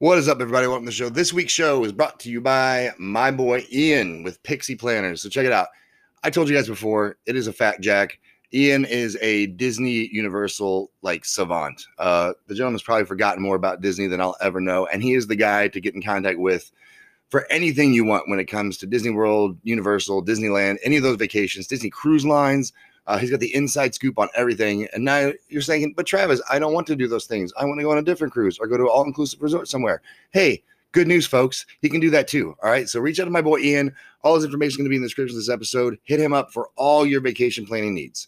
What is up, everybody? Welcome to the show. This week's show is brought to you by my boy Ian with Pixie Planners. So check it out. I told you guys before, it is a fact jack. Ian is a Disney Universal like savant. Uh, the gentleman's probably forgotten more about Disney than I'll ever know, and he is the guy to get in contact with for anything you want when it comes to Disney World, Universal, Disneyland, any of those vacations, Disney Cruise Lines. Uh, he's got the inside scoop on everything. And now you're saying, but Travis, I don't want to do those things. I want to go on a different cruise or go to an all inclusive resort somewhere. Hey, good news, folks. He can do that too. All right. So reach out to my boy Ian. All his information is going to be in the description of this episode. Hit him up for all your vacation planning needs.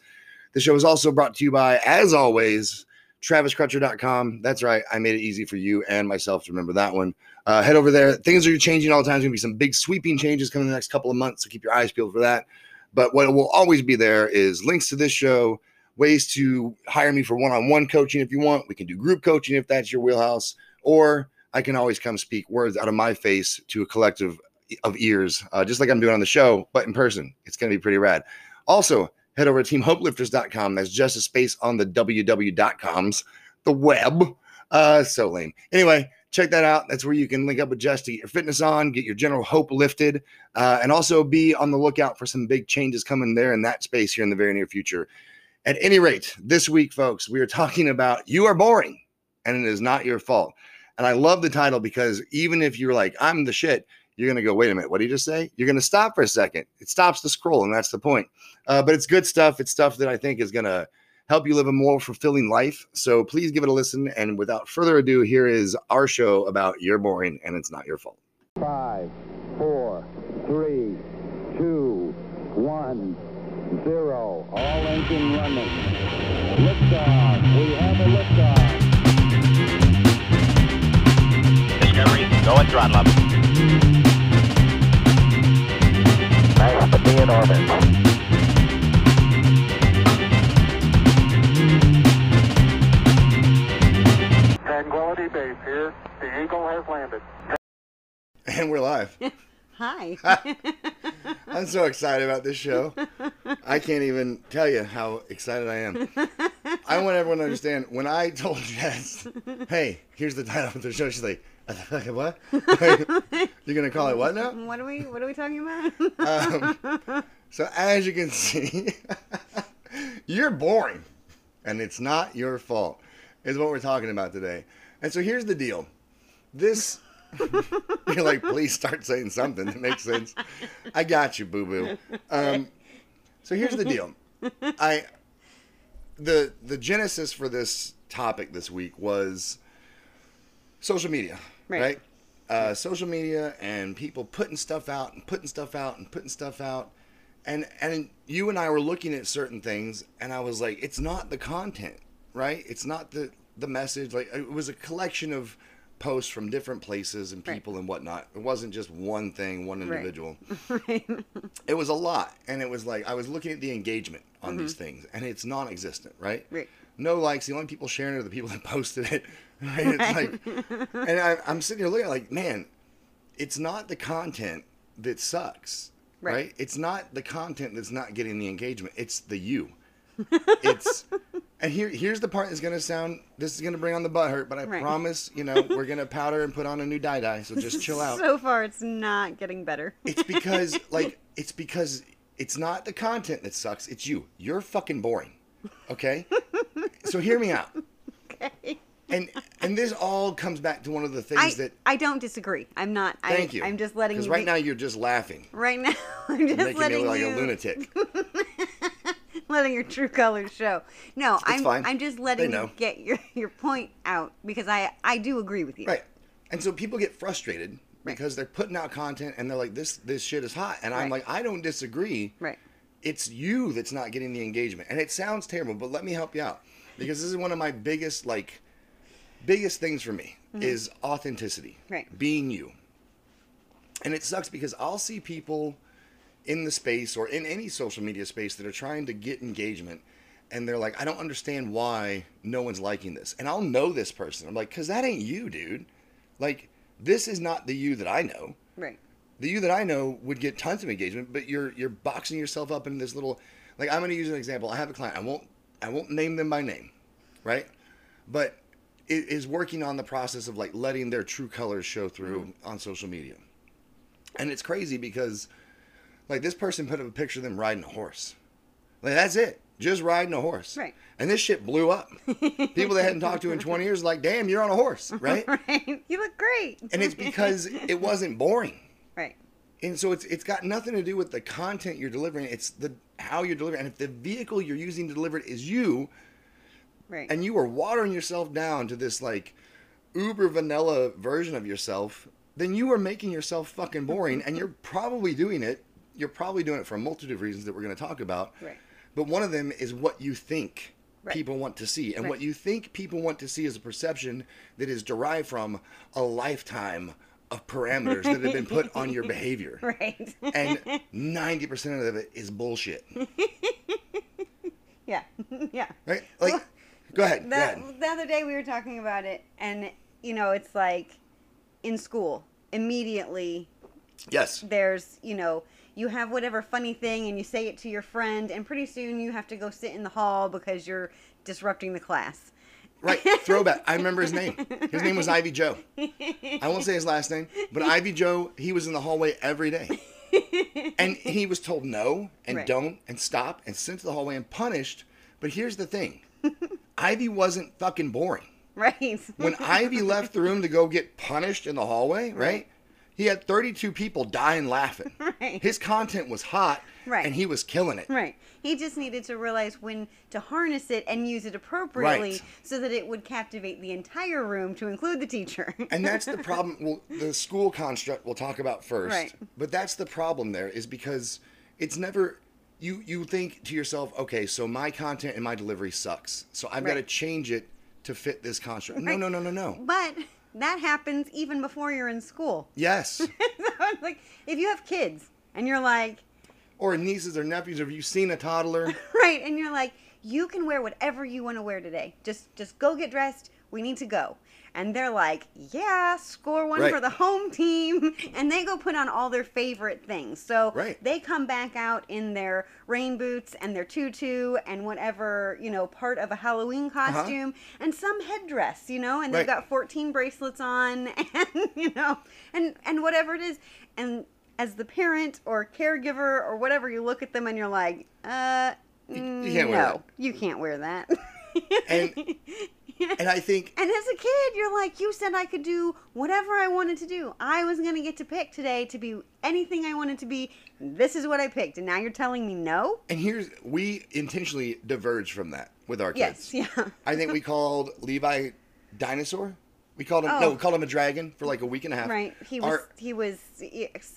The show is also brought to you by, as always, TravisCrutcher.com. That's right. I made it easy for you and myself to remember that one. Uh, head over there. Things are changing all the time. There's going to be some big sweeping changes coming in the next couple of months. So keep your eyes peeled for that. But what will always be there is links to this show, ways to hire me for one on one coaching if you want. We can do group coaching if that's your wheelhouse, or I can always come speak words out of my face to a collective of ears, uh, just like I'm doing on the show, but in person. It's going to be pretty rad. Also, head over to teamhopelifters.com. That's just a space on the www.coms, the web. Uh, so lame. Anyway, check that out. That's where you can link up with Jess to get your fitness on, get your general hope lifted, uh, and also be on the lookout for some big changes coming there in that space here in the very near future. At any rate, this week, folks, we are talking about You Are Boring and It Is Not Your Fault. And I love the title because even if you're like, I'm the shit, you're going to go, wait a minute, what did he just say? You're going to stop for a second. It stops the scroll, and that's the point. Uh, but it's good stuff. It's stuff that I think is going to help you live a more fulfilling life. So please give it a listen. And without further ado, here is our show about You're Boring and It's Not Your Fault. Five, four, three, two, one, zero. All engine running. Liftoff. We have a liftoff. Discovery, go and throttle up. Max to be in orbit. Hi. I'm so excited about this show. I can't even tell you how excited I am. I want everyone to understand when I told Jess, hey, here's the title of the show, she's like, what? You're going to call it what now? what are we what are we talking about? Um, so as you can see, you're boring, and it's not your fault. Is what we're talking about today. And so here's the deal. This you're like, please start saying something that makes sense. I got you, boo boo. Um, so here's the deal. I the the genesis for this topic this week was social media, right? Right. Uh, social media and people putting stuff out and putting stuff out and putting stuff out, and and you and I were looking at certain things, and I was like, it's not the content, right? It's not the the message. Like it was a collection of posts from different places and Right. people and whatnot. It wasn't just one thing, one individual right. it was a lot and it was like i was looking at the engagement on these things and it's non-existent right Mm-hmm. Right. no likes the only people sharing it are the people that posted it right it's like and I, i'm sitting here looking like man it's not the content that sucks right. Right. it's not the content that's not getting the engagement it's the you it's and here here's the part that's gonna sound this is gonna bring on the butt hurt but i Right. promise you know we're gonna powder and put on a new dye dye so just chill out So far it's not getting better. it's because like it's because it's not the content that sucks. It's you. You're fucking boring. Okay? so hear me out. okay. And and this all comes back to one of the things I, that I don't disagree. I'm not thank I, you. I'm just letting you. Because right be- now you're just laughing. right now I'm just Making me letting look like you a lunatic. letting your true colors show. No, I'm fine. I'm just letting you get your, your point out because I I do agree with you. Right. And so people get frustrated because they're putting out content and they're like, this this shit is hot. And I'm like, I don't disagree. Right. it's you that's not getting the engagement and it sounds terrible but let me help you out because this is one of my biggest like biggest things for me is authenticity Mm-hmm. Right. being you and it sucks because i'll see people in the space or in any social media space that are trying to get engagement and they're like i don't understand why no one's liking this and i'll know this person i'm like because that ain't you dude like this is not the you that i know Right. the you that I know would get tons of engagement, but you're you're boxing yourself up in this little like I'm going to use an example. I have a client. I won't I won't name them by name, right? But i- is working on the process of like letting their true colors show through Mm-hmm. on social media. And it's crazy because like this person put up a picture of them riding a horse. Like that's it. Just riding a horse. Right. And this shit blew up. People they hadn't talked to in 20 years like, "Damn, you're on a horse." Right? right. You look great. and it's because it wasn't boring. right. And so it's it's got nothing to do with the content you're delivering. It's the how you're delivering. And if the vehicle you're using to deliver it is you, Right. and you are watering yourself down to this like uber vanilla version of yourself, then you are making yourself fucking boring. and you're probably doing it. You're probably doing it for a multitude of reasons that we're going to talk about. Right. But one of them is what you think Right. people want to see. And what you think people want to see is a perception that is derived from a lifetime of parameters that have been put on your behavior. right. And 90% of it is bullshit. yeah. yeah. Right? Like, go ahead. Go ahead. the other day we were talking about it, and you know, it's like in school, immediately Yes. there's, you know, you have whatever funny thing and you say it to your friend, and pretty soon you have to go sit in the hall because you're disrupting the class. Right. Throwback. I remember his name. His name was Ivy Joe. I won't say his last name, but Ivy Joe, he was in the hallway every day. And he was told no and Right. don't and stop and sent to the hallway and punished. But here's the thing Ivy wasn't fucking boring. Right. When Ivy left the room to go get punished in the hallway, right? He had 32 people dying laughing. Right. His content was hot, Right. and he was killing it. Right. He just needed to realize when to harness it and use it appropriately Right. so that it would captivate the entire room to include the teacher. And that's the problem. Well, the school construct we'll talk about first. Right. But that's the problem there is because it's never you you think to yourself, okay, so my content and my delivery sucks. So I've got to change it to fit this construct. Right. No, no, no, no, no. but that happens even before you're in school. Yes. so it's like if you have kids and you're like, or nieces or nephews, or have you seen a toddler? right, and you're like, you can wear whatever you want to wear today. Just just go get dressed. We need to go. And they're like, yeah, score one Right. for the home team. And they go put on all their favorite things. So Right. they come back out in their rain boots and their tutu and whatever, you know, part of a Halloween costume and some headdress, you know, and they've Uh-huh. Right. got 14 bracelets on and, you know, and, and whatever it is. And as the parent or caregiver or whatever, you look at them and you're like, uh, you can't wear no, that." you can't wear that. And and I think And as a kid, you're like, you said I could do whatever I wanted to do. I was going to get to pick today to be anything I wanted to be. This is what I picked. And now you're telling me no? and here's we intentionally diverged from that with our kids. Yes, yeah. I think we called Levi dinosaur. We called him Oh. no, we oh. called him a dragon for like a week and a half. Right. He was Our- he was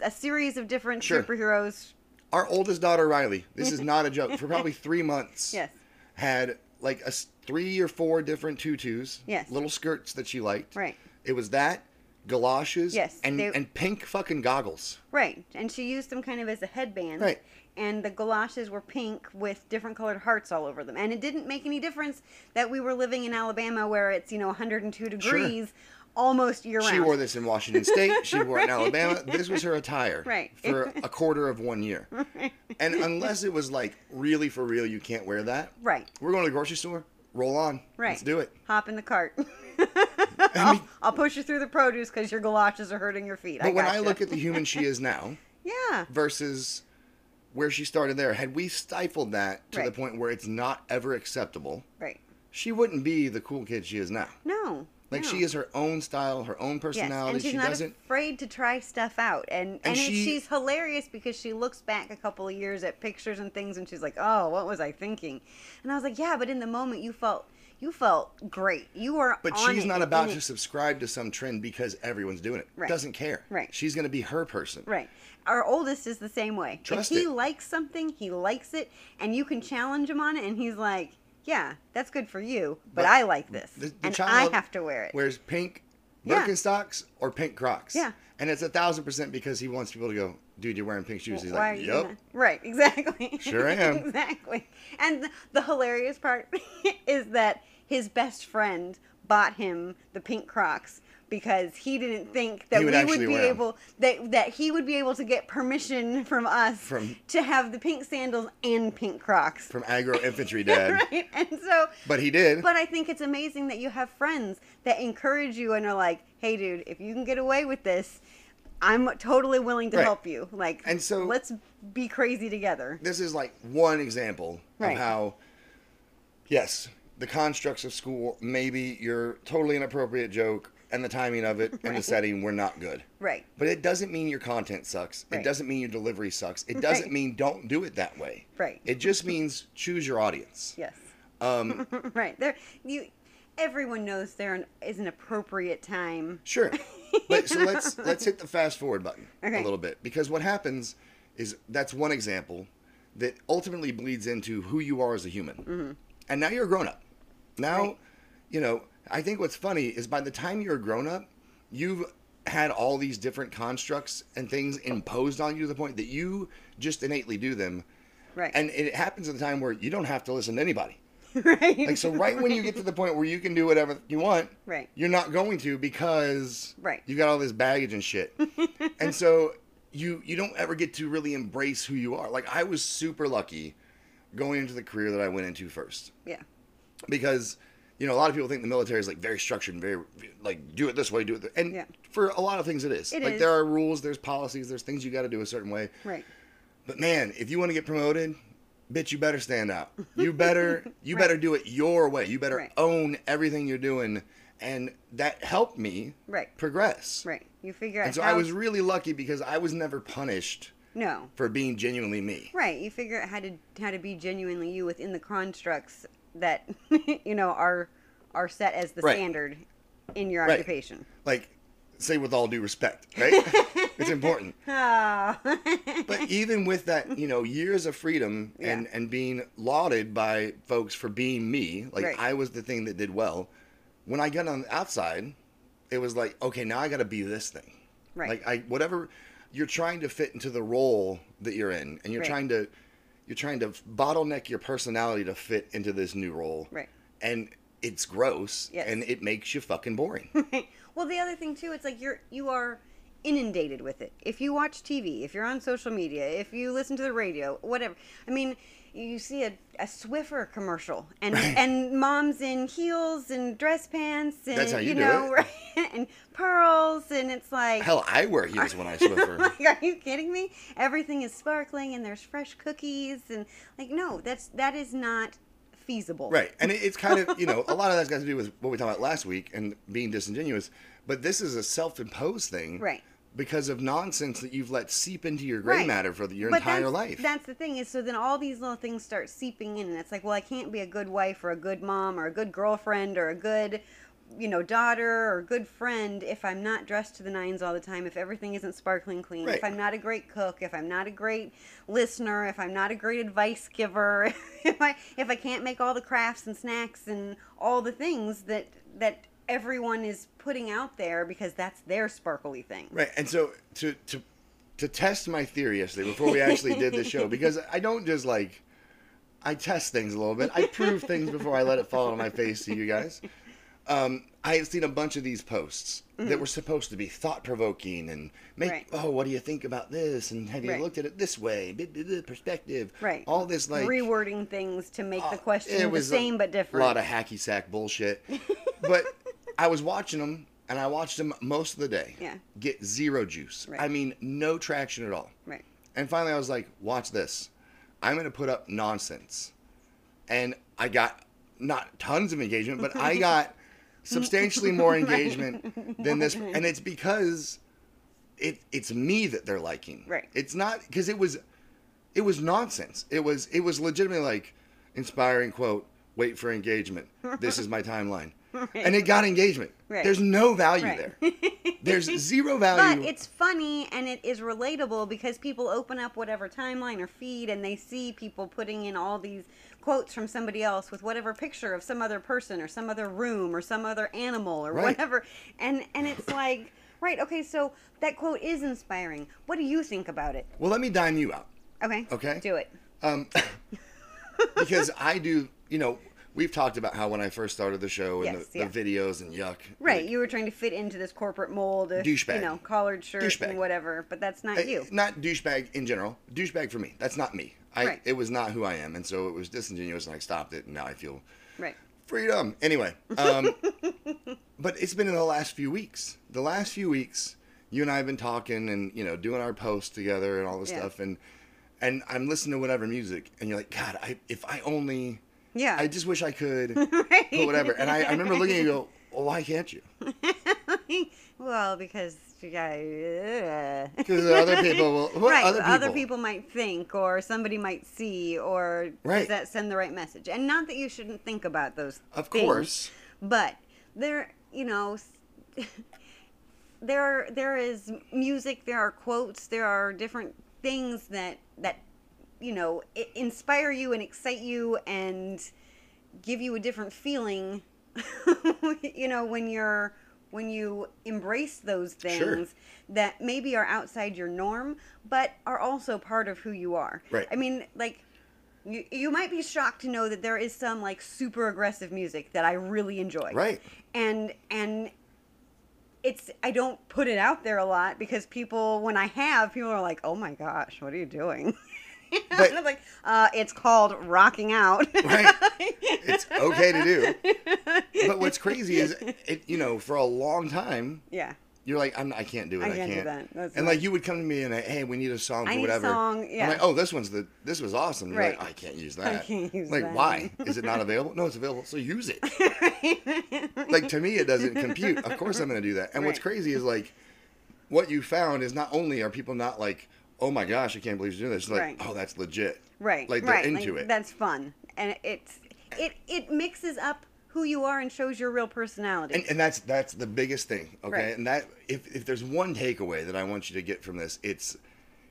a series of different Sure. superheroes. Our oldest daughter, Riley, this is not a joke, for probably three months, Yes. had like a three or four different tutus, Yes. little skirts that she liked. Right. It was that, galoshes, Yes, and, they- and pink fucking goggles. Right. And she used them kind of as a headband. Right. And the galoshes were pink with different colored hearts all over them. And it didn't make any difference that we were living in Alabama where it's, you know, 102 degrees almost year round. She wore this in Washington State. She wore it in Alabama. This was her attire Right. for a quarter of one year. And unless it was like really for real, you can't wear that. Right. We're going to the grocery store. Roll on. Right. Let's do it. Hop in the cart. I I'll, mean, I'll push you through the produce because your galoshes are hurting your feet. but when I look at the human she is now yeah, versus where she started there, had we stifled that to the point where it's not ever acceptable, right. she wouldn't be the cool kid she is now. No, Like no. she is her own style, her own Yes, personality. and she's she not doesn't. afraid to try stuff out, and and, And she- she's hilarious because she looks back a couple of years at pictures and things, and she's like, "Oh, what was I thinking?" And I was like, "Yeah, but in the moment, you felt you felt great. You were." But she's not about to it. subscribe to some trend because everyone's doing it. Right. Doesn't care. Right. She's going to be her person. Right. Our oldest is the same way. Trust if he it. likes something, he likes it, and you can challenge him on it, and he's like, "Yeah, that's good for you, but, But I like this, The, the and child I have to wear it." Wears pink Yeah. Birkenstocks or pink Crocs. Yeah. And it's a thousand percent because he wants people to go, dude, you're wearing pink shoes. He's like, yep. Right, exactly. Sure I am. exactly. And the, the hilarious part is that his best friend bought him the pink Crocs because he didn't mm. think that would we would be wear able that that he would be able to get permission from us From- to have the pink sandals and pink Crocs. From Agro Infantry Dad. right? And so But he did. but I think it's amazing that you have friends that encourage you and are like, "Hey, dude, if you can get away with this, I'm totally willing to Right. help you. Like, And so- let's be crazy together." this is like one example Right. of how, yes, the constructs of school, maybe your totally inappropriate joke and the timing of it and the setting were not good. Right. But it doesn't mean your content sucks. It doesn't mean your delivery sucks. It doesn't Right. mean don't do it that way. Right. It just means choose your audience. Yes. Um, right. There, you. Everyone knows there is an appropriate time. Sure. But so let's let's hit the fast forward button Okay. a little bit because what happens is that's one example that ultimately bleeds into who you are as a human. And now you're a grown up. Now, Mm-hmm. Right. you know, I think what's funny is by the time you're a grown up, you've had all these different constructs and things imposed on you to the point that you just innately do them. Right. And it happens at the time where you don't have to listen to anybody. right. Like so right when you get to the point where you can do whatever you want, Right. you're not going to because Right. you got all this baggage and shit. and so you you don't ever get to really embrace who you are. Like I was super lucky going into the career that I went into first yeah. because you know a lot of people think the military is like very structured and very like do it this way, do it, th- and Yeah. for a lot of things it is. It like is. there are rules, there's policies, there's things you got to do a certain way. Right. But man, if you want to get promoted, bitch, you better stand out. You better you Right. better do it your way. You better Right. own everything you're doing, and that helped me Right. progress. Right. You figure out And so how. I was really lucky because I was never punished no. for being genuinely me. Right. You figure out how to how to be genuinely you within the constructs that you know are are set as the Right. standard in your Right. occupation. Like, say with all due respect, right? it's important. Ah. But even with that, you know, years of freedom and Yeah. and being lauded by folks for being me, like Right. I was the thing that did well. When I got on the outside, it was like, okay, now I got to be this thing. Right. Like I whatever you're trying to fit into the role that you're in, and you're Right. trying to you're trying to bottleneck your personality to fit into this new role. Right. And it's gross, Yes. and it makes you fucking boring. well, the other thing too, it's like you're you are inundated with it. If you watch TV, if you're on social media, if you listen to the radio, whatever. I mean, you see a, a Swiffer commercial and and moms in heels and dress pants and you do know right, and pearls and it's like Hell, I wear heels when I Swiffer. Like, are you kidding me? Everything is sparkling and there's fresh cookies and like no, that's that is not feasible. Right. And it, it's kind of, you know, a lot of that's got to do with what we talked about last week and being disingenuous. But this is a self imposed thing. Right. Because of nonsense that you've let seep into your gray Right. matter for the, your But entire that's, life. That's the thing is, so then all these little things start seeping in, and it's like, well, I can't be a good wife or a good mom or a good girlfriend or a good, you know, daughter or good friend if I'm not dressed to the nines all the time. If everything isn't sparkling clean. Right. If I'm not a great cook. If I'm not a great listener. If I'm not a great advice giver. If I if I can't make all the crafts and snacks and all the things that that everyone is putting out there because that's their sparkly thing. Right. And so to to to test my theory yesterday before we actually did the show, because I don't just like I test things a little bit. I prove things before I let it fall on my face to you guys. Um, I had seen a bunch of these posts that were supposed to be thought provoking and make Mm-hmm. Right. oh what do you think about this and have you Right. looked at it this way perspective Right. all this like rewording things to make the uh, question it the same but different. a lot of hacky sack bullshit but I was watching them and I watched them most of the day Yeah. get zero juice Right. I mean no traction at all right. and finally, I was like, watch this. I'm going to put up nonsense. And I got not tons of engagement, but I got substantially more engagement than this. And it's because it it's me that they're liking. Right. It's not because it was it was nonsense. It was it was legitimately like inspiring quote, wait for engagement. This is my timeline. And it got engagement. Right. There's no value Right. there. There's zero value. But it's funny and it is relatable because people open up whatever timeline or feed and they see people putting in all these quotes from somebody else with whatever picture of some other person or some other room or some other animal or Right. whatever. And and it's like, right, okay, so that quote is inspiring. What do you think about it? well, let me dime you out. Okay. Okay. Do it. Um, because I do, you know, we've talked about how when I first started the show and Yes, the, yeah. the videos and yuck. Right, like, you were trying to fit into this corporate mold of Douchebag. you know collared shirt Douchebag. and whatever, but that's not eh, you. Not douchebag in general. Douchebag for me. That's not me. I Right. it was not who I am, and so it was disingenuous, and I stopped it, and now I feel Right. freedom. Anyway, um, but it's been in the last few weeks. The last few weeks, you and I have been talking and you know doing our posts together and all this Yeah. stuff, and and I'm listening to whatever music, and you're like, God, I, if I only, Yeah. I just wish I could, right. put whatever. And I, I remember looking at you and go, well, why can't you? well, because yeah. Uh, because other people will. What right, other people? might think, or somebody might see, or Right. does that send the right message? And not that you shouldn't think about those. Of things, course. but there, you know, there there is music, there are quotes, there are different things that that you know inspire you and excite you and give you a different feeling. you know when you're when you embrace those things Sure. that maybe are outside your norm, but are also part of who you are. Right. I mean, like you, you might be shocked to know that there is some like super aggressive music that I really enjoy. Right. And and it's I don't put it out there a lot because people when I have people are like, "Oh my gosh, what are you doing?" But- I'm like, uh, "It's called rocking out." Right. It's okay to do. But what's crazy is, it, you know, for a long time, yeah. you're like, I'm, I can't do it. I I can't can't. do that. That's and not- like you would come to me and hey, we need a song for I need a whatever. song, yeah. I'm like, oh, this one's the this was awesome. You're like, Right. I can't use that. I can't use like, that. why? Is it not available? No, it's available. So use it. like to me, it doesn't compute. Of course, I'm going to do that. And what's crazy is like, what you found is not only are people not like, oh my gosh, I can't believe you're doing this. It's like, Right. oh, that's legit. Right. Like they're right. into like, it. That's fun, and it's it it mixes up who you are and shows your real personality. And, and that's that's the biggest thing, okay? Right. And that if if there's one takeaway that I want you to get from this, it's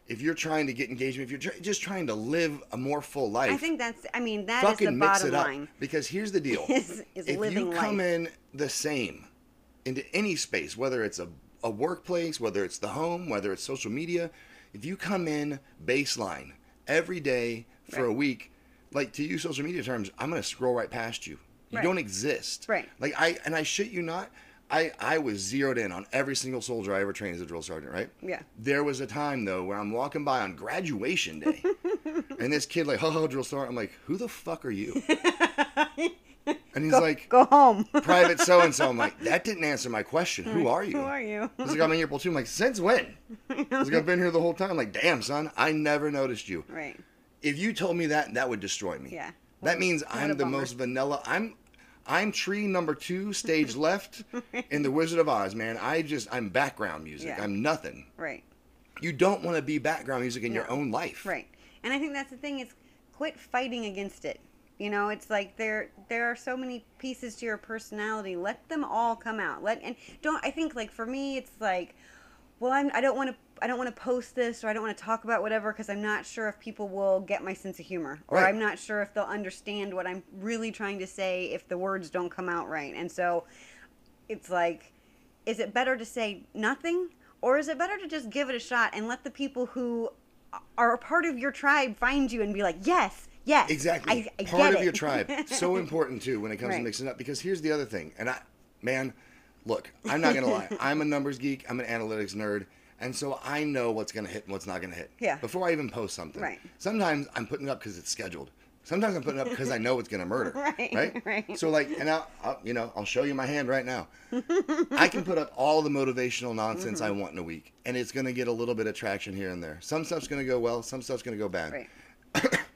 if you're trying to get engagement, if you're tr- just trying to live a more full life, I think that's. I mean, that is fucking the mix bottom it up. line. Because here's the deal: Is- is if you come life. in the same into any space, whether it's a a workplace, whether it's the home, whether it's social media, if you come in baseline every day for a week, like to use social media terms, I'm gonna scroll right past you. You Right. don't exist. Right. Like I and I shit you not. I, I was zeroed in on every single soldier I ever trained as a drill sergeant, right? Yeah. There was a time though where I'm walking by on graduation day, and this kid like, "Ho ho, drill sergeant." I'm like, "Who the fuck are you?" And he's like, Go home. "Private so and so." I'm like, "That didn't answer my question. Who are you?" Who are you? He's like, "I'm in your platoon." I'm like, "Since when?" He's like, "I've been here the whole time." I'm like, "Damn, son, I never noticed you." right. If you told me that, that would destroy me. Yeah. That What- means I'm the most vanilla. I'm I'm tree number two, stage left in the Wizard of Oz, man. I just I'm background music. Yeah. I'm nothing. Right. You don't want to be background music in your own life. Right. And I think that's the thing is quit fighting against it. You know, it's like there there are so many pieces to your personality. Let them all come out. Let and don't I think like for me it's like well I'm I don't want to I don't want to post this or I don't want to talk about whatever because I'm not sure if people will get my sense of humor or Right. I'm not sure if they'll understand what I'm really trying to say if the words don't come out right. And so it's like is it better to say nothing or is it better to just give it a shot and let the people who are a part of your tribe find you and be like yes yes Exactly. I, I Part of it." your tribe. So important too when it comes to Right. mixing up. Because here's the other thing, and I, man, look, I'm not gonna lie. I'm a numbers geek. I'm an analytics nerd. And so I know what's gonna hit and what's not gonna hit. Yeah. Before I even post something. Right. Sometimes I'm putting it up because it's scheduled. Sometimes I'm putting it up because I know it's gonna murder. Right, Right. right. So like, and I'll, I'll, you know, I'll show you my hand right now. I can put up all the motivational nonsense Mm-hmm. I want in a week, and it's gonna get a little bit of traction here and there. Some stuff's gonna go well. Some stuff's gonna go bad right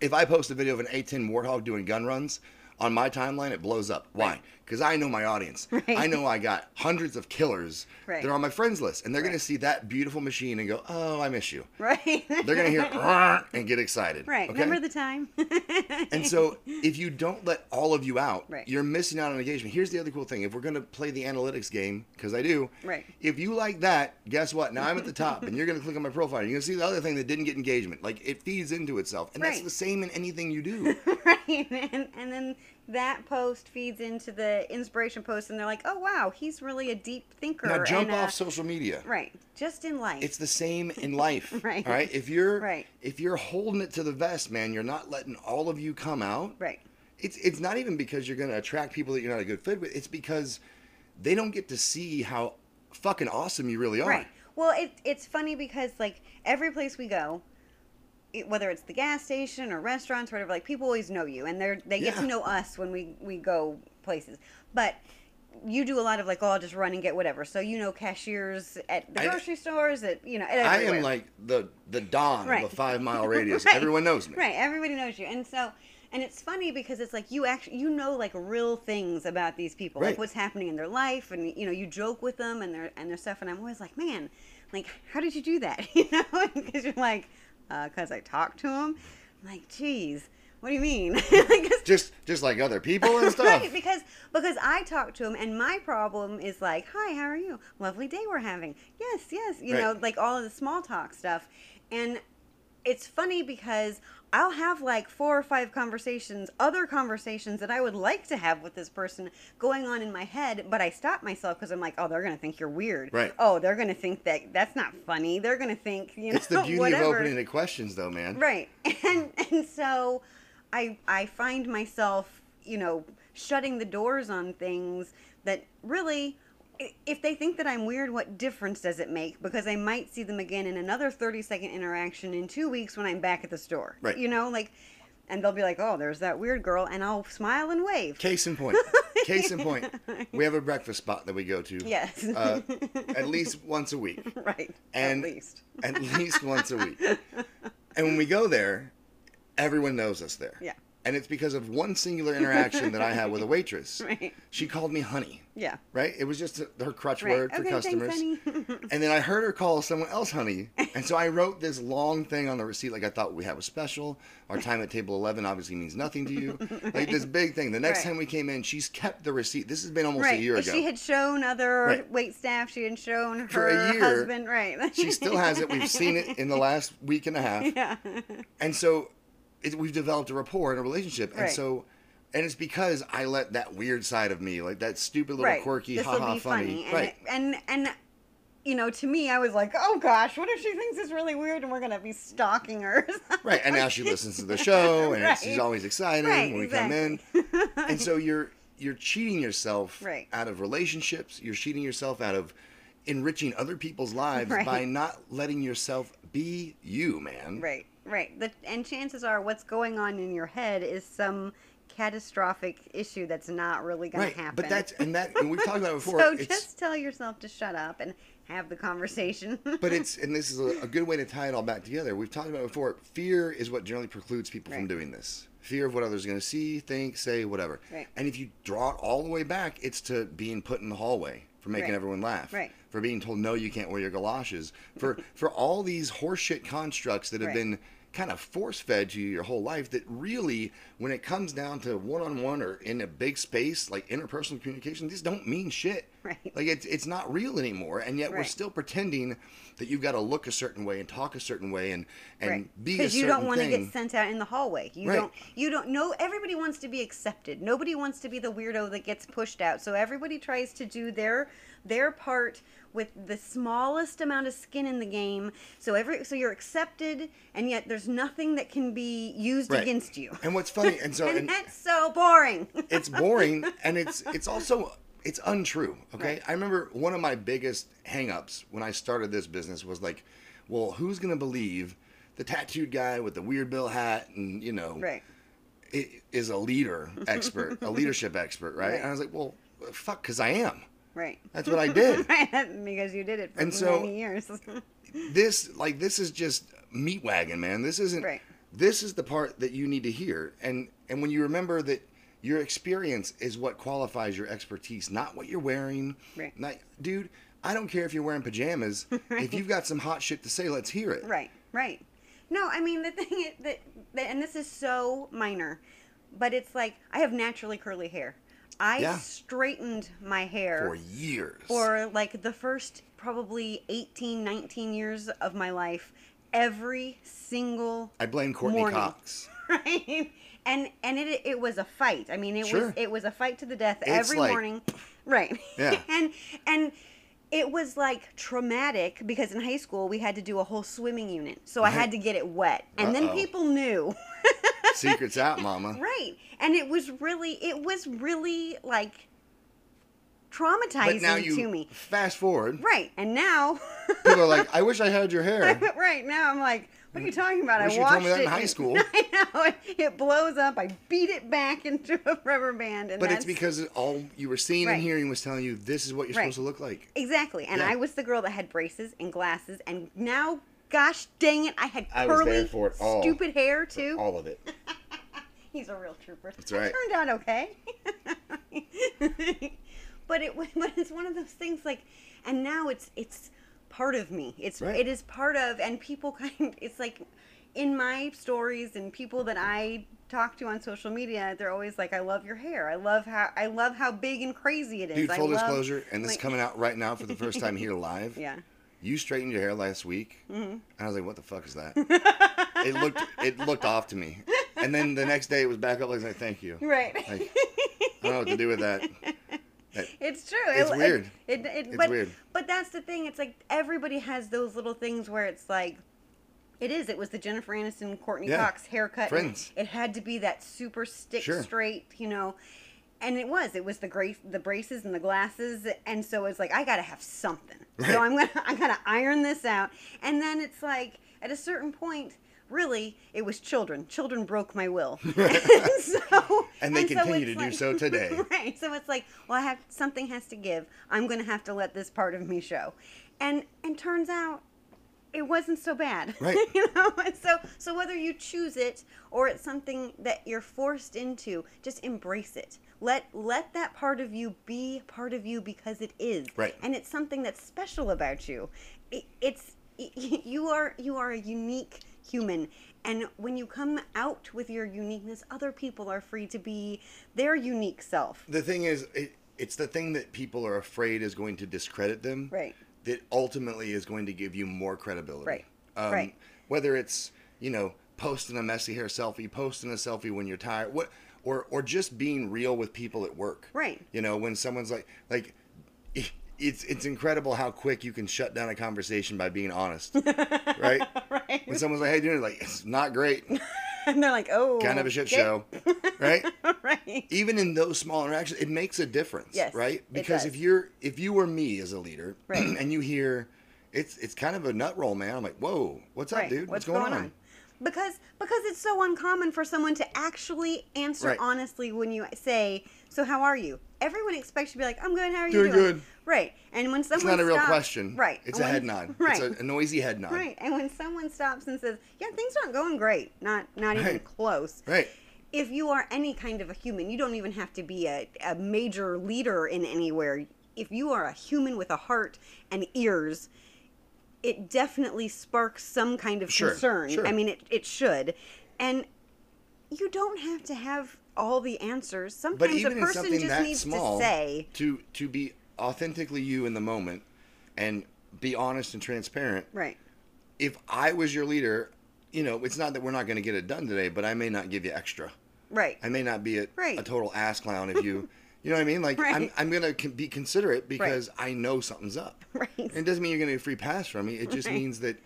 if I post a video of an A10 Warthog doing gun runs on my timeline, it blows up. Why? Right. Because I know my audience. Right. I know I got hundreds of killers Right. that are on my friends list, and they're going to see that beautiful machine and go, "Oh, I miss you." right They're going to hear and get excited. right Okay? remember the time and so, if you don't let all of you out, Right. you're missing out on engagement. Here's the other cool thing: if we're going to play the analytics game, because I do, Right. If you like that, guess what? Now I'm at the top, and you're going to click on my profile. You're going to see the other thing that didn't get engagement. Like it feeds into itself, and that's the same in anything you do. right and, and then that post feeds into the inspiration post and they're like oh wow he's really a deep thinker Now jump and, uh, off social media. right just in life It's the same in life. Right. All right. If you're Right. if you're holding it to the vest, man, you're not letting all of you come out. right it's it's not even because you're going to attract people that you're not a good fit with. It's because they don't get to see how fucking awesome you really are. Right. Well, it, it's funny because like every place we go, whether it's the gas station or restaurants or whatever, like people always know you, and they're they get Yeah. to know us when we we go places. But you do a lot of like, oh, I'll just run and get whatever. So you know cashiers at the I- grocery stores, at you know, at I am like the the don Right. of a five mile radius. Right. Everyone knows me. Right, everybody knows you. And so and it's funny because it's like you actually you know like real things about these people, Right. like what's happening in their life and you know, you joke with them and their and their stuff and I'm always like, "Man, like how did you do that?" You know, because you're like uh cuz I talked to them. I'm like, "Geez, what do you mean?" Like, Just just like other people and stuff. Right, because because I talk to him, and my problem is like, "Hi, how are you? Lovely day we're having." Yes, yes, you Right. know, like all of the small talk stuff, and it's funny because I'll have like four or five conversations, other conversations that I would like to have with this person going on in my head, but I stop myself because I'm like, "Oh, they're gonna think you're weird." Right. Oh, they're gonna think that that's not funny. They're gonna think you know It's the beauty whatever. of opening the questions, though, man. Right. And and so I I find myself, you know, shutting the doors on things that really if they think that I'm weird, what difference does it make? Because I might see them again in another 30 second interaction in two weeks when I'm back at the store. Right. You know, like, and they'll be like, oh, there's that weird girl. And I'll smile and wave. Case in point. Case in point. We have a breakfast spot that we go to. Yes. Uh, at least once a week. right. And at least. At least once a week. And when we go there, everyone knows us there. Yeah. And it's because of one singular interaction that I had with a waitress. Right. She called me honey. Yeah. Right? It was just her crutch Right. word for okay, customers. thanks, honey. And then I heard her call someone else honey. And so I wrote this long thing on the receipt like I thought we have a special. Our time at table 11 obviously means nothing to you. Like this big thing. The next Right. time we came in, she's kept the receipt. This has been almost right. a year ago. She had shown other Right. wait staff. She had shown her For a year, husband. Right. she still has it. We've seen it in the last week and a half. yeah. And so it, we've developed a rapport and a relationship. And Right. so, and it's because I let that weird side of me, like that stupid little right. quirky, ha ha be funny. And, right. it- and and you know, to me, I was like, oh gosh, what if she thinks it's really weird and we're gonna be stalking her? Right, and now she listens to the show, and Right. she's always excited Right, when we come in. And so you're you're cheating yourself Right. out of relationships. You're cheating yourself out of enriching other people's lives by not letting yourself be you, man. Right, right. The, and chances are, what's going on in your head is some catastrophic issue that's not really going Right, to happen. but that's and that and we've talked about it before. so just tell yourself to shut up and have the conversation. but it's and this is a, a good way to tie it all back together. We've talked about it before. Fear is what generally precludes people from doing this. Fear of what others are going to see, think, say, whatever. Right. And if you draw it all the way back, it's to being put in the hallway for making Right. everyone laugh. Right. For being told no, you can't wear your galoshes. For for all these horseshit constructs that have Right. been kind of force fed you your whole life that really when it comes down to one on one or in a big space like interpersonal communication these don't mean shit Right. like it's it's not real anymore and yet we're still pretending that you've got to look a certain way and talk a certain way and and right. be a Because you don't want to get sent out in the hallway. You Right. don't. You don't know. Everybody wants to be accepted. Nobody wants to be the weirdo that gets pushed out. So everybody tries to do their their part with the smallest amount of skin in the game. So every so you're accepted, and yet there's nothing that can be used Right. against you. and what's funny and so and and that's so boring. it's boring and it's it's also it's untrue okay Right. i remember one of my biggest hangups when i started this business was like well who's gonna believe the tattooed guy with the weird bill hat and you know right. is a leader expert a leadership expert right? Right. and i was like well fuck because i am Right. that's what i did Right, because you did it for And so- many years. this like this is just meat wagon man this isn't Right. this is the part that you need to hear and and when you remember that your experience is what qualifies your expertise not what you're wearing Right. not dude i don't care if you're wearing pajamas if you've got some hot shit to say let's hear it Right, right. No, I mean the thing is that, and this is so minor, but it's like I have naturally curly hair. I Yeah. straightened my hair for years for like the first probably 18, 19 years of my life, every single i blame courteney morning. cox right and and it it was a fight i mean it Sure. was it was a fight to the death It's every like- morning right Yeah. and and it was like traumatic because in high school we had to do a whole swimming unit so i had to get it wet and then Uh-oh. people knew Secrets out, mama. right. And it was really, it was really like traumatizing But now to me. fast forward. Right. And now, People are like, I wish I had your hair. right now, I'm like, what are you talking about? Wish I you told me that it. in high school. I know. It, blows up. I beat it back into a rubber band. And But it's because all you were seeing Right. and hearing was telling you this is what you're Right. supposed to look like. Exactly. And Yeah. I was the girl that had braces and glasses, and now, gosh dang it, I had I curly, it all. stupid hair too. All of it. He's a real trooper. That's It right. turned out okay. but it but it's one of those things like, and now it's it's part of me. It's Right. it is part of, and people kind. It's like in my stories and people that I talk to on social media, they're always like, "I love your hair. I love how I love how big and crazy it is." Dude, I full love- disclosure, and this is coming out right now for the first time here live. Yeah. You straightened your hair last week, Mm-hmm. and I was like, "What the fuck is that?" it looked it looked off to me, and then the next day it was back up. I was like, "Thank you." Right. Like, I don't know what to do with that. That- It's true. It's It- weird. It, it, It's but, weird. But that's the thing. It's like everybody has those little things where it's like, it is. It was the Jennifer Aniston, Courteney Yeah. Cox haircut. Friends. It had to be that super stick Sure. straight, you know. And it was. It was the grace, the braces and the glasses, and so it's like I gotta have something. So I'm gonna, I gotta iron this out. And then it's like at a certain point, really, it was children. Children broke my will. and so, And they so continue it's to do so today. right. So it's like, well, I have something has to give. I'm going to have to let this part of me show, and and turns out it wasn't so bad. Right. you know. And so so whether you choose it or it's something that you're forced into, just embrace it. Let let that part of you be part of you because it is. Right. And it's something that's special about you. It, it's you are you are a unique human and when you come out with your uniqueness other people are free to be their unique self The thing is, it, it's the thing that people are afraid is going to discredit them. Right. That ultimately is going to give you more credibility. Right. Um, Right. Whether it's you know posting a messy hair selfie, posting a selfie when you're tired, what, or or just being real with people at work. Right. You know when someone's like like. It's it's incredible how quick you can shut down a conversation by being honest, right? right When someone's like, "Hey, dude," like it's not great, and they're like oh kind of a shit okay. show, right? right even in those small interactions it makes a difference Yes, right because if you're if you were me as a leader Right. and you hear it's it's kind of a nut roll man i'm like whoa what's up right dude what's, going, on? Because because it's so uncommon for someone to actually answer Right. honestly when you say so how are you? Everyone expects you to be like i'm good how are you Doing doing? good. right. And when it's someone not a real stops- question. Right. It's and a head nod. Right. it's a, a noisy head nod. Right. And when someone stops and says, "Yeah, things aren't going great," not not even close. right. If you are any kind of a human, you don't even have to be a, a major leader in anywhere. If you are a human with a heart and ears, it definitely sparks some kind of Sure, concern. sure. I mean, it, it should. And you don't have to have all the answers. Sometimes a person just needs small to say, to to be authentically you in the moment and be honest and transparent right, if i was your leader you know it's not that we're not going to get it done today but i may not give you extra right, I may not be a, Right. a total ass clown if you, you know what I mean? Like I'm, I'm gonna be considerate because I know something's up. right, And it doesn't mean you're gonna get a free pass from me. It just Right. means that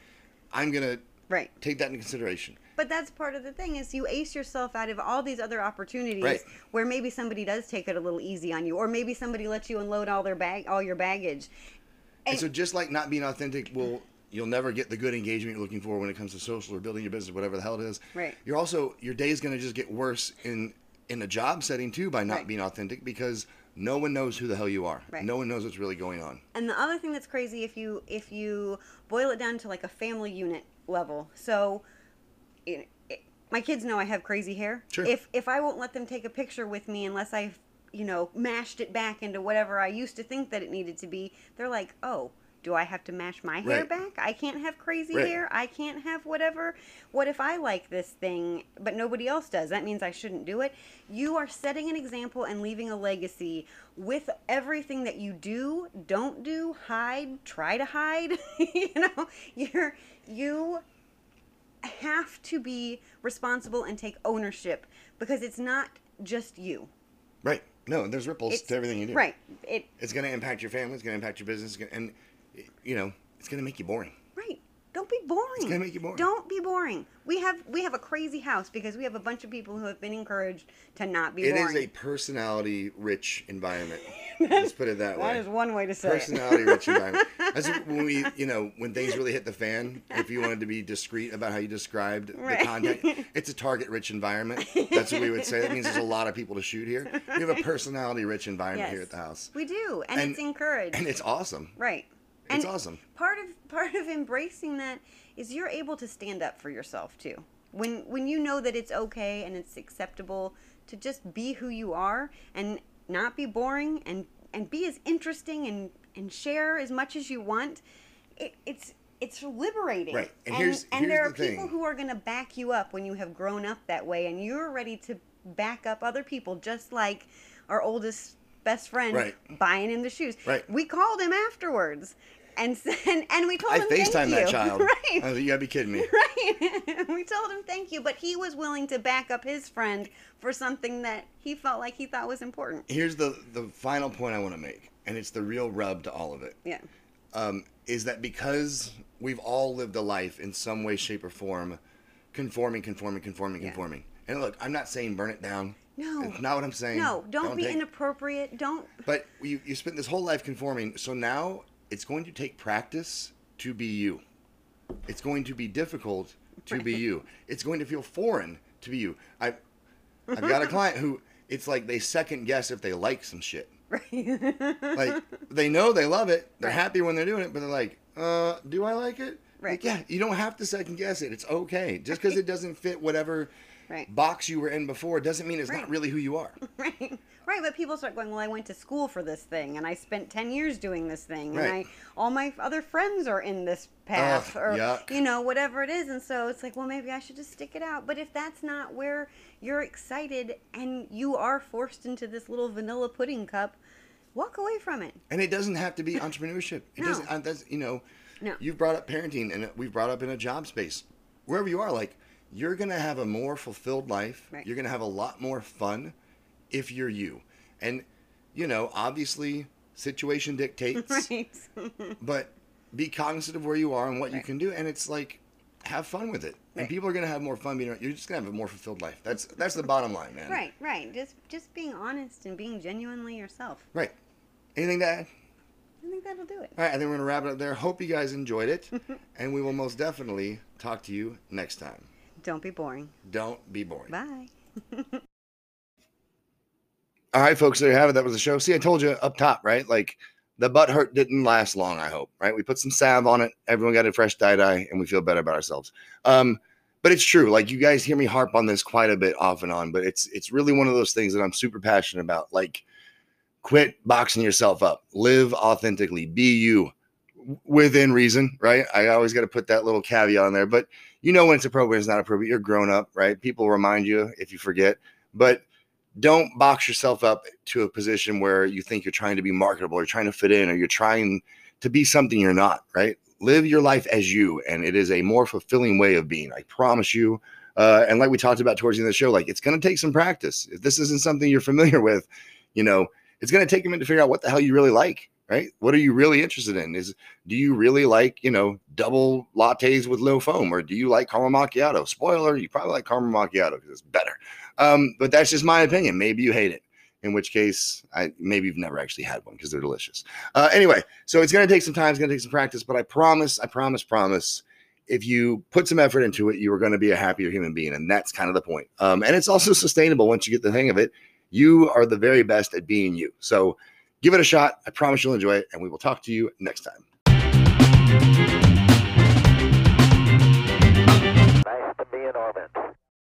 I'm gonna right. take that into consideration. But that's part of the thing is you ace yourself out of all these other opportunities Right. where maybe somebody does take it a little easy on you, or maybe somebody lets you unload all their bag, all your baggage. And so just like not being authentic will you'll never get the good engagement you're looking for when it comes to social or building your business, whatever the hell it is. Right. You're also your day is gonna just get worse in in a job setting too by not Right. being authentic because no one knows who the hell you are. Right. No one knows what's really going on. And the other thing that's crazy if you if you boil it down to like a family unit level. So, it, it, my kids know I have crazy hair. Sure. If if I won't let them take a picture with me unless I've you know mashed it back into whatever I used to think that it needed to be, they're like, oh. Do I have to mash my hair Right. back? I can't have crazy Right. hair. I can't have whatever. What if I like this thing, but nobody else does? That means I shouldn't do it. You are setting an example and leaving a legacy with everything that you do, don't do, hide, try to hide. you know, you're you have to be responsible and take ownership because it's not just you. Right. No, there's ripples It's to everything you do. Right. It It's going to impact your family. It's going to impact your business, it's gonna- and you know, it's going to make you boring. right. don't be boring. It's gonna make you boring. Don't be boring. We have we have a crazy house because we have a bunch of people who have been encouraged to not be It boring. is a personality rich environment. Let's put it that way. that is one way to say it. personality rich environment. That's when we, you know, when things really hit the fan. If you wanted to be discreet about how you described Right. the content, it's a target rich environment. That's what we would say. That means there's a lot of people to shoot here. We have a personality rich environment here Yes. at the house, We do, and, And- it's encouraged. and it's awesome. right. It's awesome. Part of part of embracing that is you're able to stand up for yourself too. When when you know that it's okay and it's acceptable to just be who you are and not be boring and and be as interesting and and share as much as you want, it, it's it's liberating. Right. And And, here's- and there are the people thing. who are going to back you up when you have grown up that way and you're ready to back up other people just like our oldest best friend Right. buying him the shoes. Right. We called him afterwards. And, and and we told I him thank FaceTime that child. Right. I was like, you gotta be kidding me. Right. we told him thank you, but he was willing to back up his friend for something that he felt like he thought was important. Here's the the final point I want to make, and it's the real rub to all of it. Yeah. um, is that because we've all lived a life in some way, shape, or form, conforming, conforming, conforming, Yeah. conforming. And look, I'm not saying burn it down. No. It's not what I'm saying. No, don't, be take- inappropriate. Don't But you, you spent this whole life conforming, so now it's going to take practice to be you. It's going to be difficult to be you. It's going to feel foreign to be you. I've, I've got a client who it's like they second guess if they like some shit. Right. like they know they love it. They're Right. happy when they're doing it, but they're like, uh, do I like it? Right. Like, yeah, you don't have to second guess it. It's okay. Just because it doesn't fit whatever Right. box you were in before doesn't mean it's Right. not really who you are. right. Right, but people start going, "Well, I went to school for this thing and I spent 10 years doing this thing Right. and I all my other friends are in this path Ugh, or yuck. you know, whatever it is." And so it's like, "Well, maybe I should just stick it out." But if that's not where you're excited and you are forced into this little vanilla pudding cup, walk away from it. And it doesn't have to be entrepreneurship. It No. doesn't. Uh, that's you know. No. You've brought up parenting, and we've brought up in a job space, wherever you are. Like you're gonna have a more fulfilled life. Right. You're gonna have a lot more fun if you're you. And you know, obviously, situation dictates. Right. but be cognizant of where you are and what you can do and it's like have fun with it and people are going to have more fun being you're just going to have a more fulfilled life that's that's the bottom line man right, right. Just just being honest and being genuinely yourself. right anything to add I think that'll do it. all right i think we're going to wrap it up there hope you guys enjoyed it and we will most definitely talk to you next time Don't be boring. don't be boring Bye. all right folks. There you have it. That was the show. See i told you up top right? Like the butt hurt didn't last long i hope right? We put some salve on it. Everyone got a fresh tie-dye and we feel better about ourselves. Um but it's true. Like you guys hear me harp on this quite a bit off and on but it's it's really one of those things that i'm super passionate about. Like quit boxing yourself up. Live authentically. Be you. Within reason right? I always got to put that little caveat on there but you know when it's appropriate it's not appropriate. You're grown up right? People remind you if you forget. But don't box yourself up to a position where you think you're trying to be marketable or trying to fit in or you're trying to be something you're not right? Live your life as you and it is a more fulfilling way of being i promise you. Uh, and like we talked about towards the end of the show like it's going to take some practice. If this isn't something you're familiar with you know it's going to take a minute to figure out what the hell you really like right? What are you really interested in? Is do you really like you know double lattes with low foam or do you like caramel macchiato? Spoiler you probably like caramel macchiato because it's better um, but that's just my opinion maybe you hate it in which case I maybe you've never actually had one because they're delicious. Uh, anyway, so it's going to take some time, it's going to take some practice, but I promise, I promise, promise, if you put some effort into it, you are going to be a happier human being, and that's kind of the point. Um, and it's also sustainable once you get the hang of it. You are the very best at being you. So give it a shot. I promise you'll enjoy it, and we will talk to you next time. Nice to be in orbit.